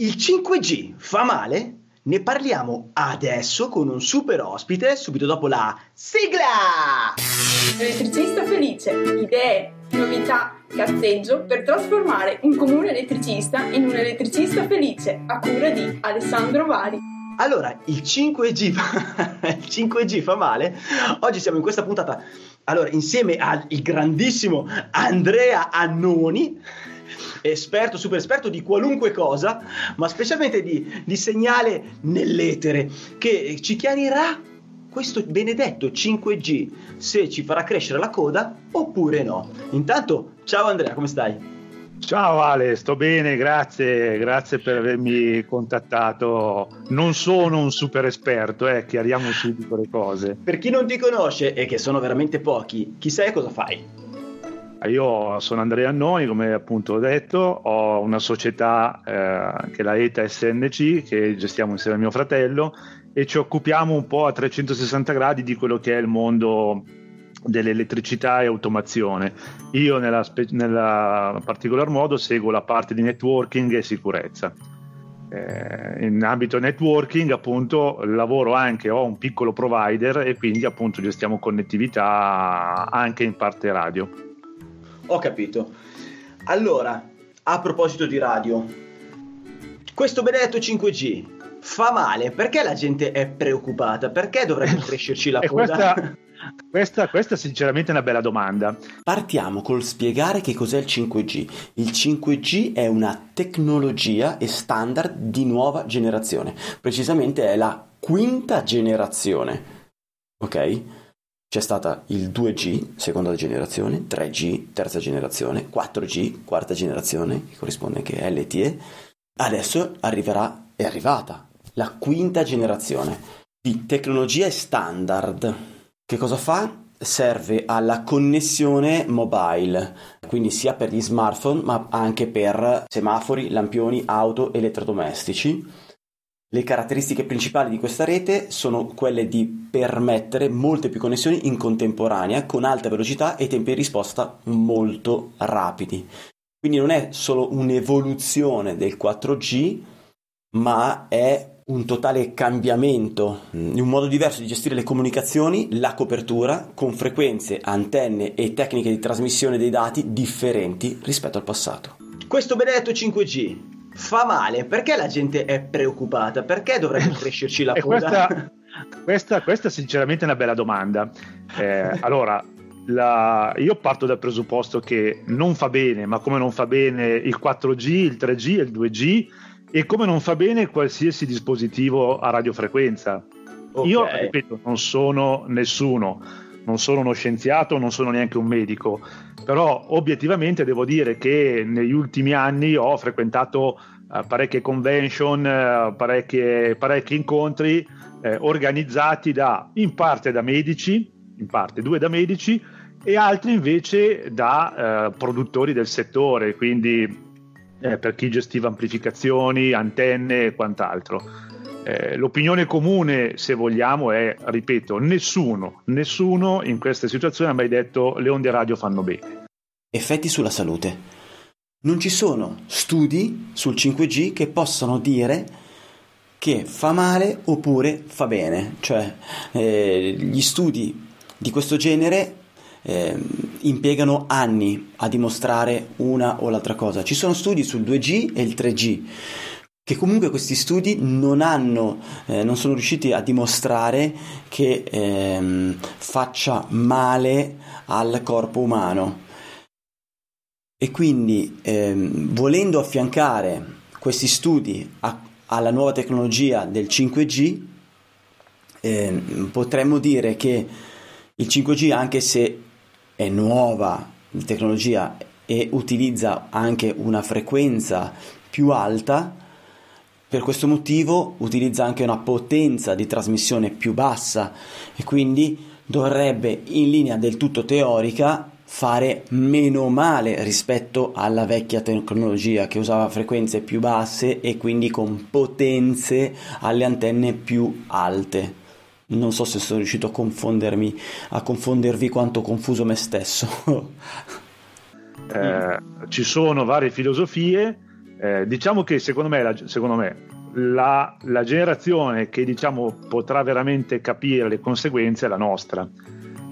Il 5G fa male? Ne parliamo adesso con un super ospite subito dopo la sigla! Elettricista felice, idee, novità, cazzeggio per trasformare un comune elettricista in un elettricista felice a cura di Alessandro Vari. Allora, il 5G, fa... il 5G fa male? Oggi siamo in questa puntata, allora, insieme al grandissimo Andrea Annoni, esperto, super esperto di qualunque cosa, ma specialmente di, di segnale nell'etere, che ci chiarirà questo benedetto 5G se ci farà crescere la coda oppure no. Intanto, ciao Andrea, come stai? Ciao Ale, sto bene, grazie, grazie per avermi contattato. Non sono un super esperto, eh, chiariamo subito le cose. Per chi non ti conosce e che sono veramente pochi, chi sei e cosa fai? Io sono Andrea Annoni, come appunto ho detto, ho una società eh, che è la ETA SNC che gestiamo insieme a mio fratello e ci occupiamo un po' a 360 gradi di quello che è il mondo dell'elettricità e automazione. Io nella, nella particolar modo seguo la parte di networking e sicurezza. Eh, in ambito networking appunto lavoro anche, ho un piccolo provider e quindi appunto gestiamo connettività anche in parte radio. Ho capito. Allora, a proposito di radio, questo benedetto 5G fa male? Perché la gente è preoccupata? Perché dovrebbe crescerci la coda? Questa, questa, questa sinceramente è una bella domanda. Partiamo col spiegare che cos'è il 5G. Il 5G è una tecnologia e standard di nuova generazione. Precisamente è la quinta generazione. Ok? C'è stata il 2G, seconda generazione, 3G, terza generazione, 4G, quarta generazione, che corrisponde anche a LTE. Adesso arriverà, è arrivata, la quinta generazione di tecnologie standard. Che cosa fa? Serve alla connessione mobile, quindi sia per gli smartphone ma anche per semafori, lampioni, auto, elettrodomestici le caratteristiche principali di questa rete sono quelle di permettere molte più connessioni in contemporanea con alta velocità e tempi di risposta molto rapidi. Quindi non è solo un'evoluzione del 4G, ma è un totale cambiamento, un modo diverso di gestire le comunicazioni, la copertura, con frequenze, antenne e tecniche di trasmissione dei dati differenti rispetto al passato. Questo benedetto 5G fa male, perché la gente è preoccupata? Perché dovrebbe crescerci la coda? Questa, questa, questa, sinceramente è una bella domanda. Eh, allora, la, io parto dal presupposto che non fa bene, ma come non fa bene il 4G, il 3G e il 2G e come non fa bene qualsiasi dispositivo a radiofrequenza. Okay. Io, ripeto, non sono nessuno, non sono uno scienziato, non sono neanche un medico, però obiettivamente devo dire che negli ultimi anni ho frequentato uh, parecchie convention, uh, parecchie, parecchi incontri eh, organizzati da, in parte da medici, in parte due da medici e altri invece da uh, produttori del settore, quindi eh, per chi gestiva amplificazioni, antenne e quant'altro. Eh, l'opinione comune, se vogliamo, è, ripeto, nessuno, nessuno in queste situazioni ha mai detto le onde radio fanno bene. Effetti sulla salute. Non ci sono studi sul 5G che possano dire che fa male oppure fa bene, cioè eh, gli studi di questo genere eh, impiegano anni a dimostrare una o l'altra cosa. Ci sono studi sul 2G e il 3G che comunque questi studi non hanno, eh, non sono riusciti a dimostrare che ehm, faccia male al corpo umano. E quindi ehm, volendo affiancare questi studi a, alla nuova tecnologia del 5G, eh, potremmo dire che il 5G, anche se è nuova tecnologia e utilizza anche una frequenza più alta, per questo motivo utilizza anche una potenza di trasmissione più bassa e quindi dovrebbe in linea del tutto teorica fare meno male rispetto alla vecchia tecnologia che usava frequenze più basse e quindi con potenze alle antenne più alte. Non so se sono riuscito a confondermi, a confondervi quanto confuso me stesso. eh, ci sono varie filosofie Eh, diciamo che secondo me, la, secondo me la, la, generazione che diciamo, potrà veramente capire le conseguenze è la nostra.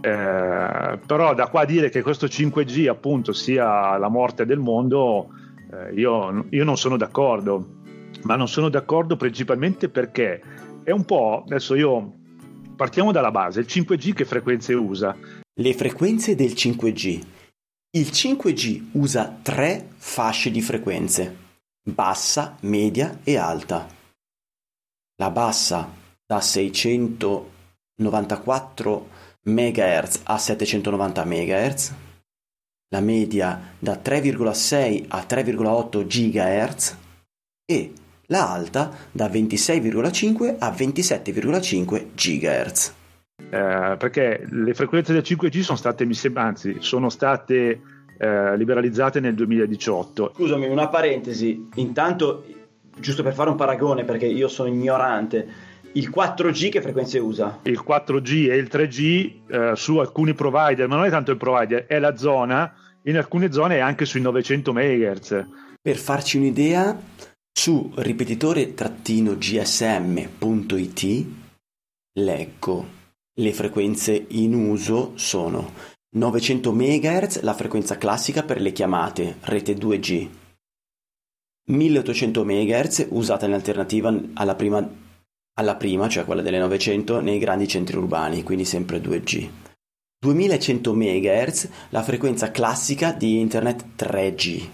Eh, però da qua a dire che questo 5G appunto sia la morte del mondo, eh, io, io non sono d'accordo, ma non sono d'accordo principalmente perché è un po', adesso io partiamo dalla base, il 5G che frequenze usa? Le frequenze del 5G. Il 5G usa tre fasce di frequenze, bassa, media e alta. La bassa da 694 MHz a 790 MHz, la media da 3,6 a 3,8 GHz e la alta da 26,5 a 27,5 GHz. Eh, perché le frequenze del 5G sono state, mi sembra, anzi, sono state eh, liberalizzate nel 2018. Scusami, una parentesi. Intanto, giusto per fare un paragone, perché io sono ignorante, il 4G che frequenze usa? Il 4G e il 3G eh, su alcuni provider, ma non è tanto il provider, è la zona, in alcune zone è anche sui 900 MHz. Per farci un'idea, su ripetitore-gsm.it leggo le frequenze in uso sono 900 MHz la frequenza classica per le chiamate rete 2G, 1800 MHz usata in alternativa alla prima, alla prima, cioè quella delle 900, nei grandi centri urbani, quindi sempre 2G. 2100 MHz la frequenza classica di Internet 3G.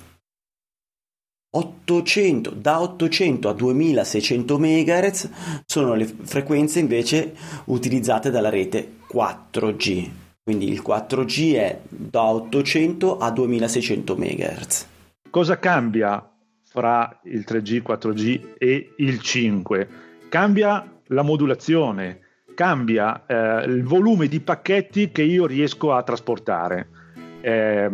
800, da 800 a 2600 MHz sono le frequenze invece utilizzate dalla rete 4G. Quindi il 4G è da 800 a 2600 MHz. Cosa cambia fra il 3G, 4G e il 5? Cambia la modulazione, cambia eh, il volume di pacchetti che io riesco a trasportare. Eh,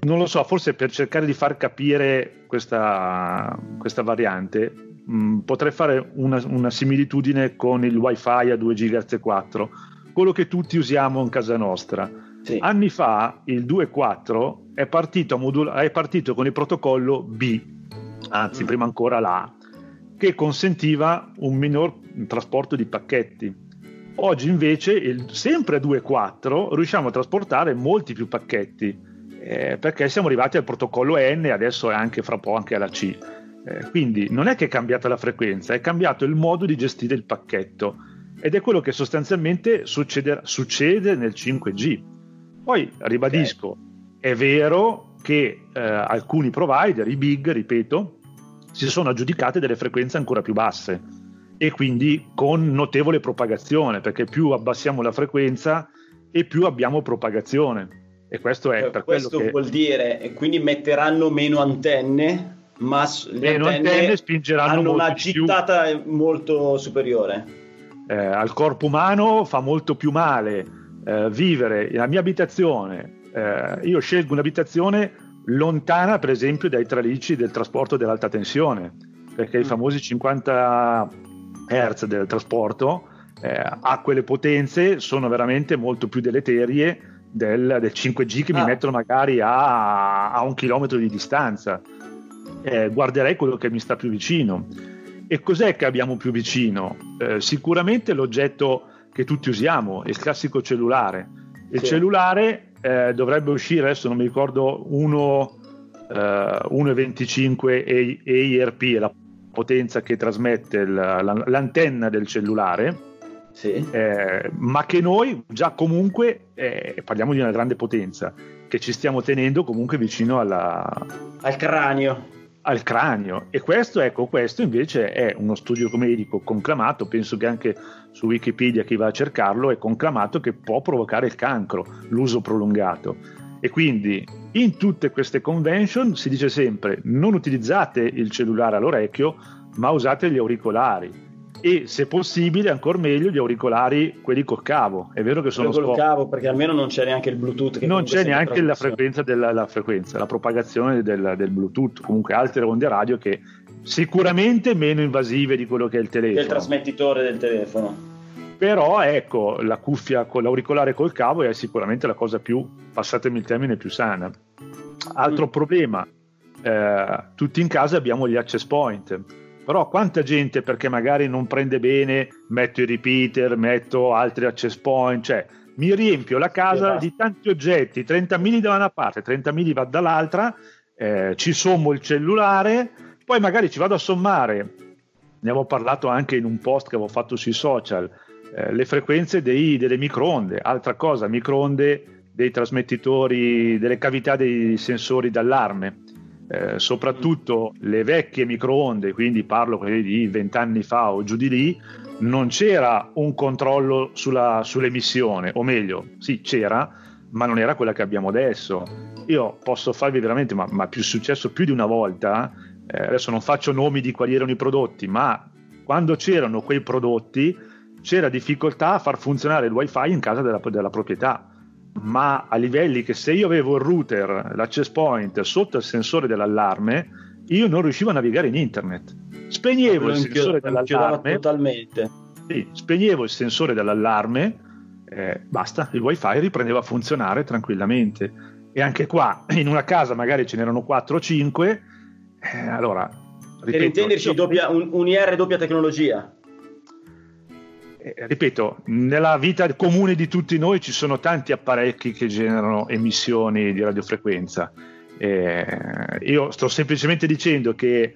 non lo so, forse per cercare di far capire questa, questa variante mh, mm, potrei fare una, una, similitudine con il wifi a 2 GHz 4, quello che tutti usiamo in casa nostra. Sì. Anni fa il 2.4 è partito, modula- è partito con il protocollo B, anzi mm. prima ancora l'A, che consentiva un minor trasporto di pacchetti. Oggi invece, il, sempre a 2.4, riusciamo a trasportare molti più pacchetti eh, perché siamo arrivati al protocollo N e adesso è anche fra poco anche alla C. Eh, quindi non è che è cambiata la frequenza, è cambiato il modo di gestire il pacchetto ed è quello che sostanzialmente succede, succede nel 5G. Poi ribadisco, okay. è vero che eh, alcuni provider, i big, ripeto, si sono aggiudicati delle frequenze ancora più basse e quindi con notevole propagazione, perché più abbassiamo la frequenza e più abbiamo propagazione e questo è per, per questo che... vuol dire, quindi metteranno meno antenne, ma le meno antenne, antenne spingeranno hanno una gittata più. molto superiore. Eh, al corpo umano fa molto più male eh, vivere la mia abitazione. Eh, io scelgo un'abitazione lontana, per esempio, dai tralicci del trasporto dell'alta tensione, perché mm. i famosi 50 Hz del trasporto eh, a quelle potenze sono veramente molto più deleterie del, del 5G che ah. mi mettono magari a, a, un chilometro di distanza. Eh, guarderei quello che mi sta più vicino. E cos'è che abbiamo più vicino? Eh, sicuramente l'oggetto che tutti usiamo, il classico cellulare. Il sì. cellulare eh, dovrebbe uscire, adesso non mi ricordo, 1,25 EIRP, è la potenza che trasmette il, l'antenna del cellulare sì. eh, ma che noi già comunque, eh, parliamo di una grande potenza, che ci stiamo tenendo comunque vicino alla, al cranio. Al cranio. E questo, ecco, questo invece è uno studio medico conclamato, penso che anche su Wikipedia chi va a cercarlo è conclamato che può provocare il cancro, l'uso prolungato. E quindi in tutte queste convention si dice sempre non utilizzate il cellulare all'orecchio, ma usate gli auricolari e se possibile ancora meglio gli auricolari quelli col cavo. È vero che sono col scop- cavo perché almeno non c'è neanche il bluetooth non c'è neanche la frequenza della la frequenza la propagazione del, del, bluetooth. Comunque altre onde radio che sicuramente meno invasive di quello che è il telefono. del trasmettitore del telefono. Però ecco la cuffia con l'auricolare col cavo è sicuramente la cosa più passatemi il termine più sana. Altro mm. problema eh, tutti in casa abbiamo gli access point. Però quanta gente perché magari non prende bene, metto i repeater, metto altri access point, cioè mi riempio la casa di tanti oggetti, 30 mili da una parte, 30 mili va dall'altra, eh, ci sommo il cellulare, poi magari ci vado a sommare, ne avevo parlato anche in un post che avevo fatto sui social, eh, le frequenze dei, delle microonde, altra cosa, microonde dei trasmettitori, delle cavità dei sensori d'allarme. Eh, soprattutto le vecchie microonde, quindi parlo di vent'anni fa o giù di lì, non c'era un controllo sulla, sull'emissione, o meglio, sì c'era, ma non era quella che abbiamo adesso. Io posso farvi veramente, ma, ma più successo più di una volta, eh, adesso non faccio nomi di quali erano i prodotti, ma quando c'erano quei prodotti c'era difficoltà a far funzionare il wifi in casa della, della proprietà ma a livelli che se io avevo il router, l'access point sotto il sensore dell'allarme, io non riuscivo a navigare in internet. Spegnevo il sensore dell'allarme. Totalmente. Sì, spegnevo il sensore dell'allarme, eh, basta, il wifi riprendeva a funzionare tranquillamente. E anche qua, in una casa magari ce n'erano 4 o 5, eh, allora... Ripeto, per intenderci, io... doppia, un, un IR doppia tecnologia. Eh, ripeto, nella vita comune di tutti noi ci sono tanti apparecchi che generano emissioni di radiofrequenza. Eh, io sto semplicemente dicendo che eh,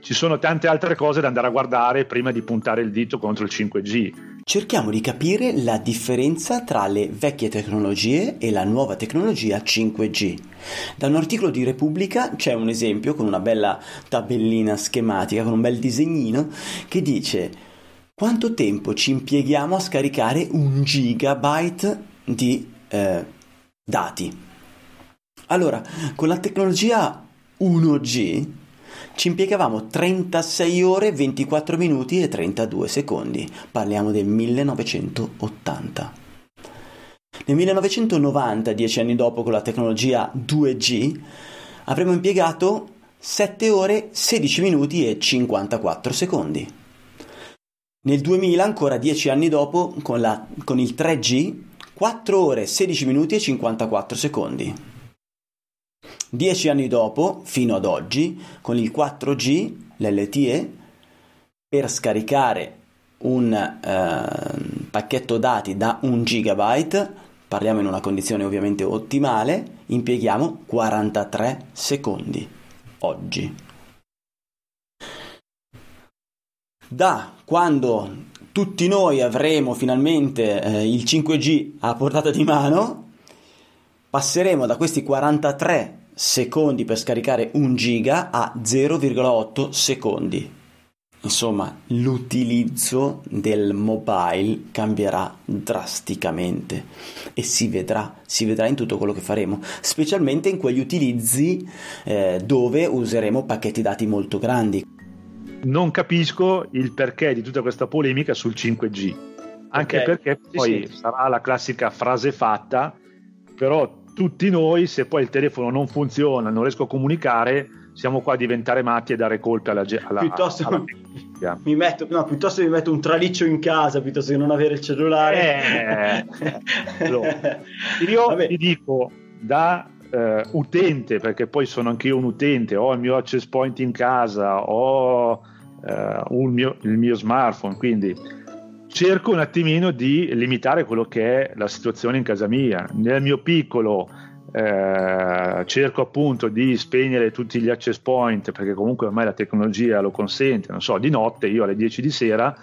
ci sono tante altre cose da andare a guardare prima di puntare il dito contro il 5G. Cerchiamo di capire la differenza tra le vecchie tecnologie e la nuova tecnologia 5G. Da un articolo di Repubblica c'è un esempio con una bella tabellina schematica, con un bel disegnino che dice quanto tempo ci impieghiamo a scaricare un gigabyte di eh, dati? Allora, con la tecnologia 1G ci impiegavamo 36 ore, 24 minuti e 32 secondi. Parliamo del 1980. Nel 1990, dieci anni dopo, con la tecnologia 2G, avremmo impiegato 7 ore, 16 minuti e 54 secondi. Nel 2000, ancora 10 anni dopo, con, la, con il 3G, 4 ore, 16 minuti e 54 secondi. 10 anni dopo, fino ad oggi, con il 4G, l'LTE, per scaricare un eh, pacchetto dati da 1 GB, parliamo in una condizione ovviamente ottimale, impieghiamo 43 secondi oggi. Da quando tutti noi avremo finalmente eh, il 5G a portata di mano, passeremo da questi 43 secondi per scaricare un giga a 0,8 secondi. Insomma, l'utilizzo del mobile cambierà drasticamente e si vedrà, si vedrà in tutto quello che faremo, specialmente in quegli utilizzi eh, dove useremo pacchetti dati molto grandi non capisco il perché di tutta questa polemica sul 5G. Anche okay. perché poi sì, sì. sarà la classica frase fatta, però tutti noi, se poi il telefono non funziona, non riesco a comunicare, siamo qua a diventare matti e dare colpe alla, alla piuttosto alla mi metto, no, piuttosto mi metto un traliccio in casa piuttosto che non avere il cellulare. Eh, allora, io Vabbè. ti dico da eh, utente, perché poi sono anche io un utente, ho il mio access point in casa, ho eh, mio, il mio smartphone, quindi cerco un attimino di limitare quello che è la situazione in casa mia. Nel mio piccolo eh, cerco appunto di spegnere tutti gli access point perché comunque ormai la tecnologia lo consente, non so, di notte io alle 10 di sera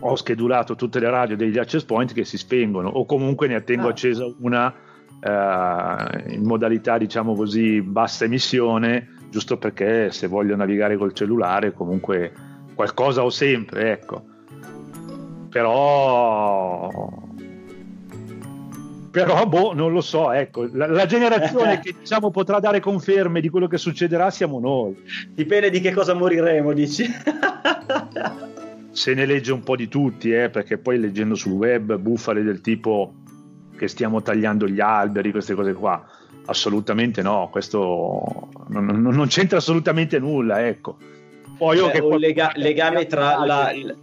ho schedulato tutte le radio degli access point che si spengono o comunque ne tengo ah. accesa una eh, in modalità diciamo così bassa emissione giusto perché se voglio navigare col cellulare comunque qualcosa ho sempre, ecco. Però però boh, non lo so, ecco, la, la generazione che diciamo potrà dare conferme di quello che succederà siamo noi. Dipende di che cosa moriremo, dici? Se ne legge un po' di tutti, eh, perché poi leggendo sul web bufale del tipo che stiamo tagliando gli alberi, queste cose qua assolutamente no, questo non, non c'entra assolutamente nulla, ecco. Poi io Beh, che un lega- legame tra la, il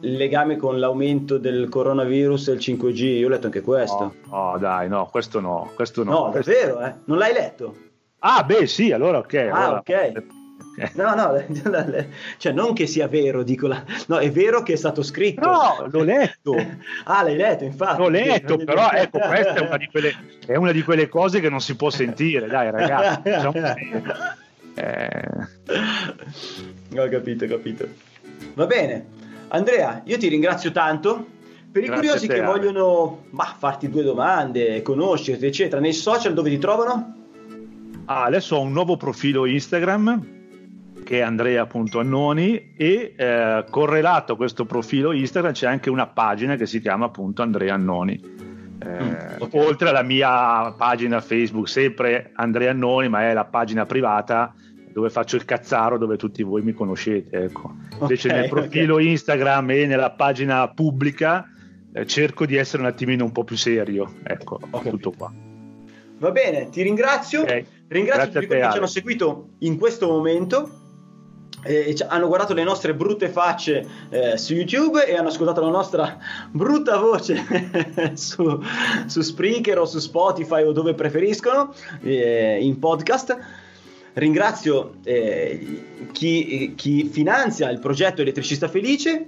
legame con l'aumento del coronavirus e il 5G, io ho letto anche questo. No, no dai, no, questo no, questo no. No, questo... davvero, eh? Non l'hai letto? Ah, beh, sì, allora ok. Ah, allora... ok. No, no, cioè non che sia vero, dico la... no, è vero che è stato scritto. No, l'ho letto. ah, l'hai letto, infatti. L'ho letto, però ecco, questa è una, di quelle, è una di quelle cose che non si può sentire, dai ragazzi. Diciamo eh... Ho capito, ho capito. Va bene. Andrea, io ti ringrazio tanto. Per i Grazie curiosi te, che vogliono bah, farti due domande, conoscerti, eccetera, nei social dove ti trovano? Ah, adesso ho un nuovo profilo Instagram che è andrea.annoni e eh, correlato a questo profilo Instagram c'è anche una pagina che si chiama appunto Andrea Annoni. Eh, mm, okay. Oltre alla mia pagina Facebook, sempre Andrea Annoni, ma è la pagina privata dove faccio il cazzaro dove tutti voi mi conoscete. Ecco. Invece okay, nel profilo okay. Instagram e nella pagina pubblica eh, cerco di essere un attimino un po' più serio. Ecco, tutto qua. Va bene, ti ringrazio. Ringrazio Grazie tutti quelli che ci hanno seguito in questo momento eh, hanno guardato le nostre brutte facce eh, su YouTube e hanno ascoltato la nostra brutta voce su, su, Spreaker o su Spotify o dove preferiscono eh, in podcast. Ringrazio eh, chi, chi finanzia il progetto Elettricista Felice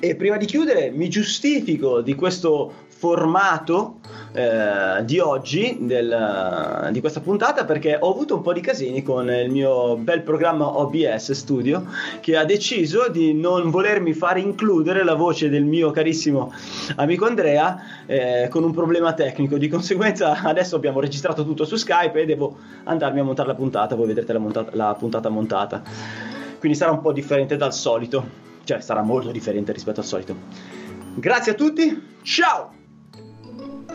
e prima di chiudere mi giustifico di questo formato eh, di oggi, del, di questa puntata, perché ho avuto un po' di casini con il mio bel programma OBS Studio che ha deciso di non volermi fare includere la voce del mio carissimo amico Andrea eh, con un problema tecnico. Di conseguenza adesso abbiamo registrato tutto su Skype e devo andarmi a montare la puntata, voi vedrete la, montata, la puntata montata. Quindi sarà un po' differente dal solito, cioè sarà molto differente rispetto al solito. Grazie a tutti, ciao!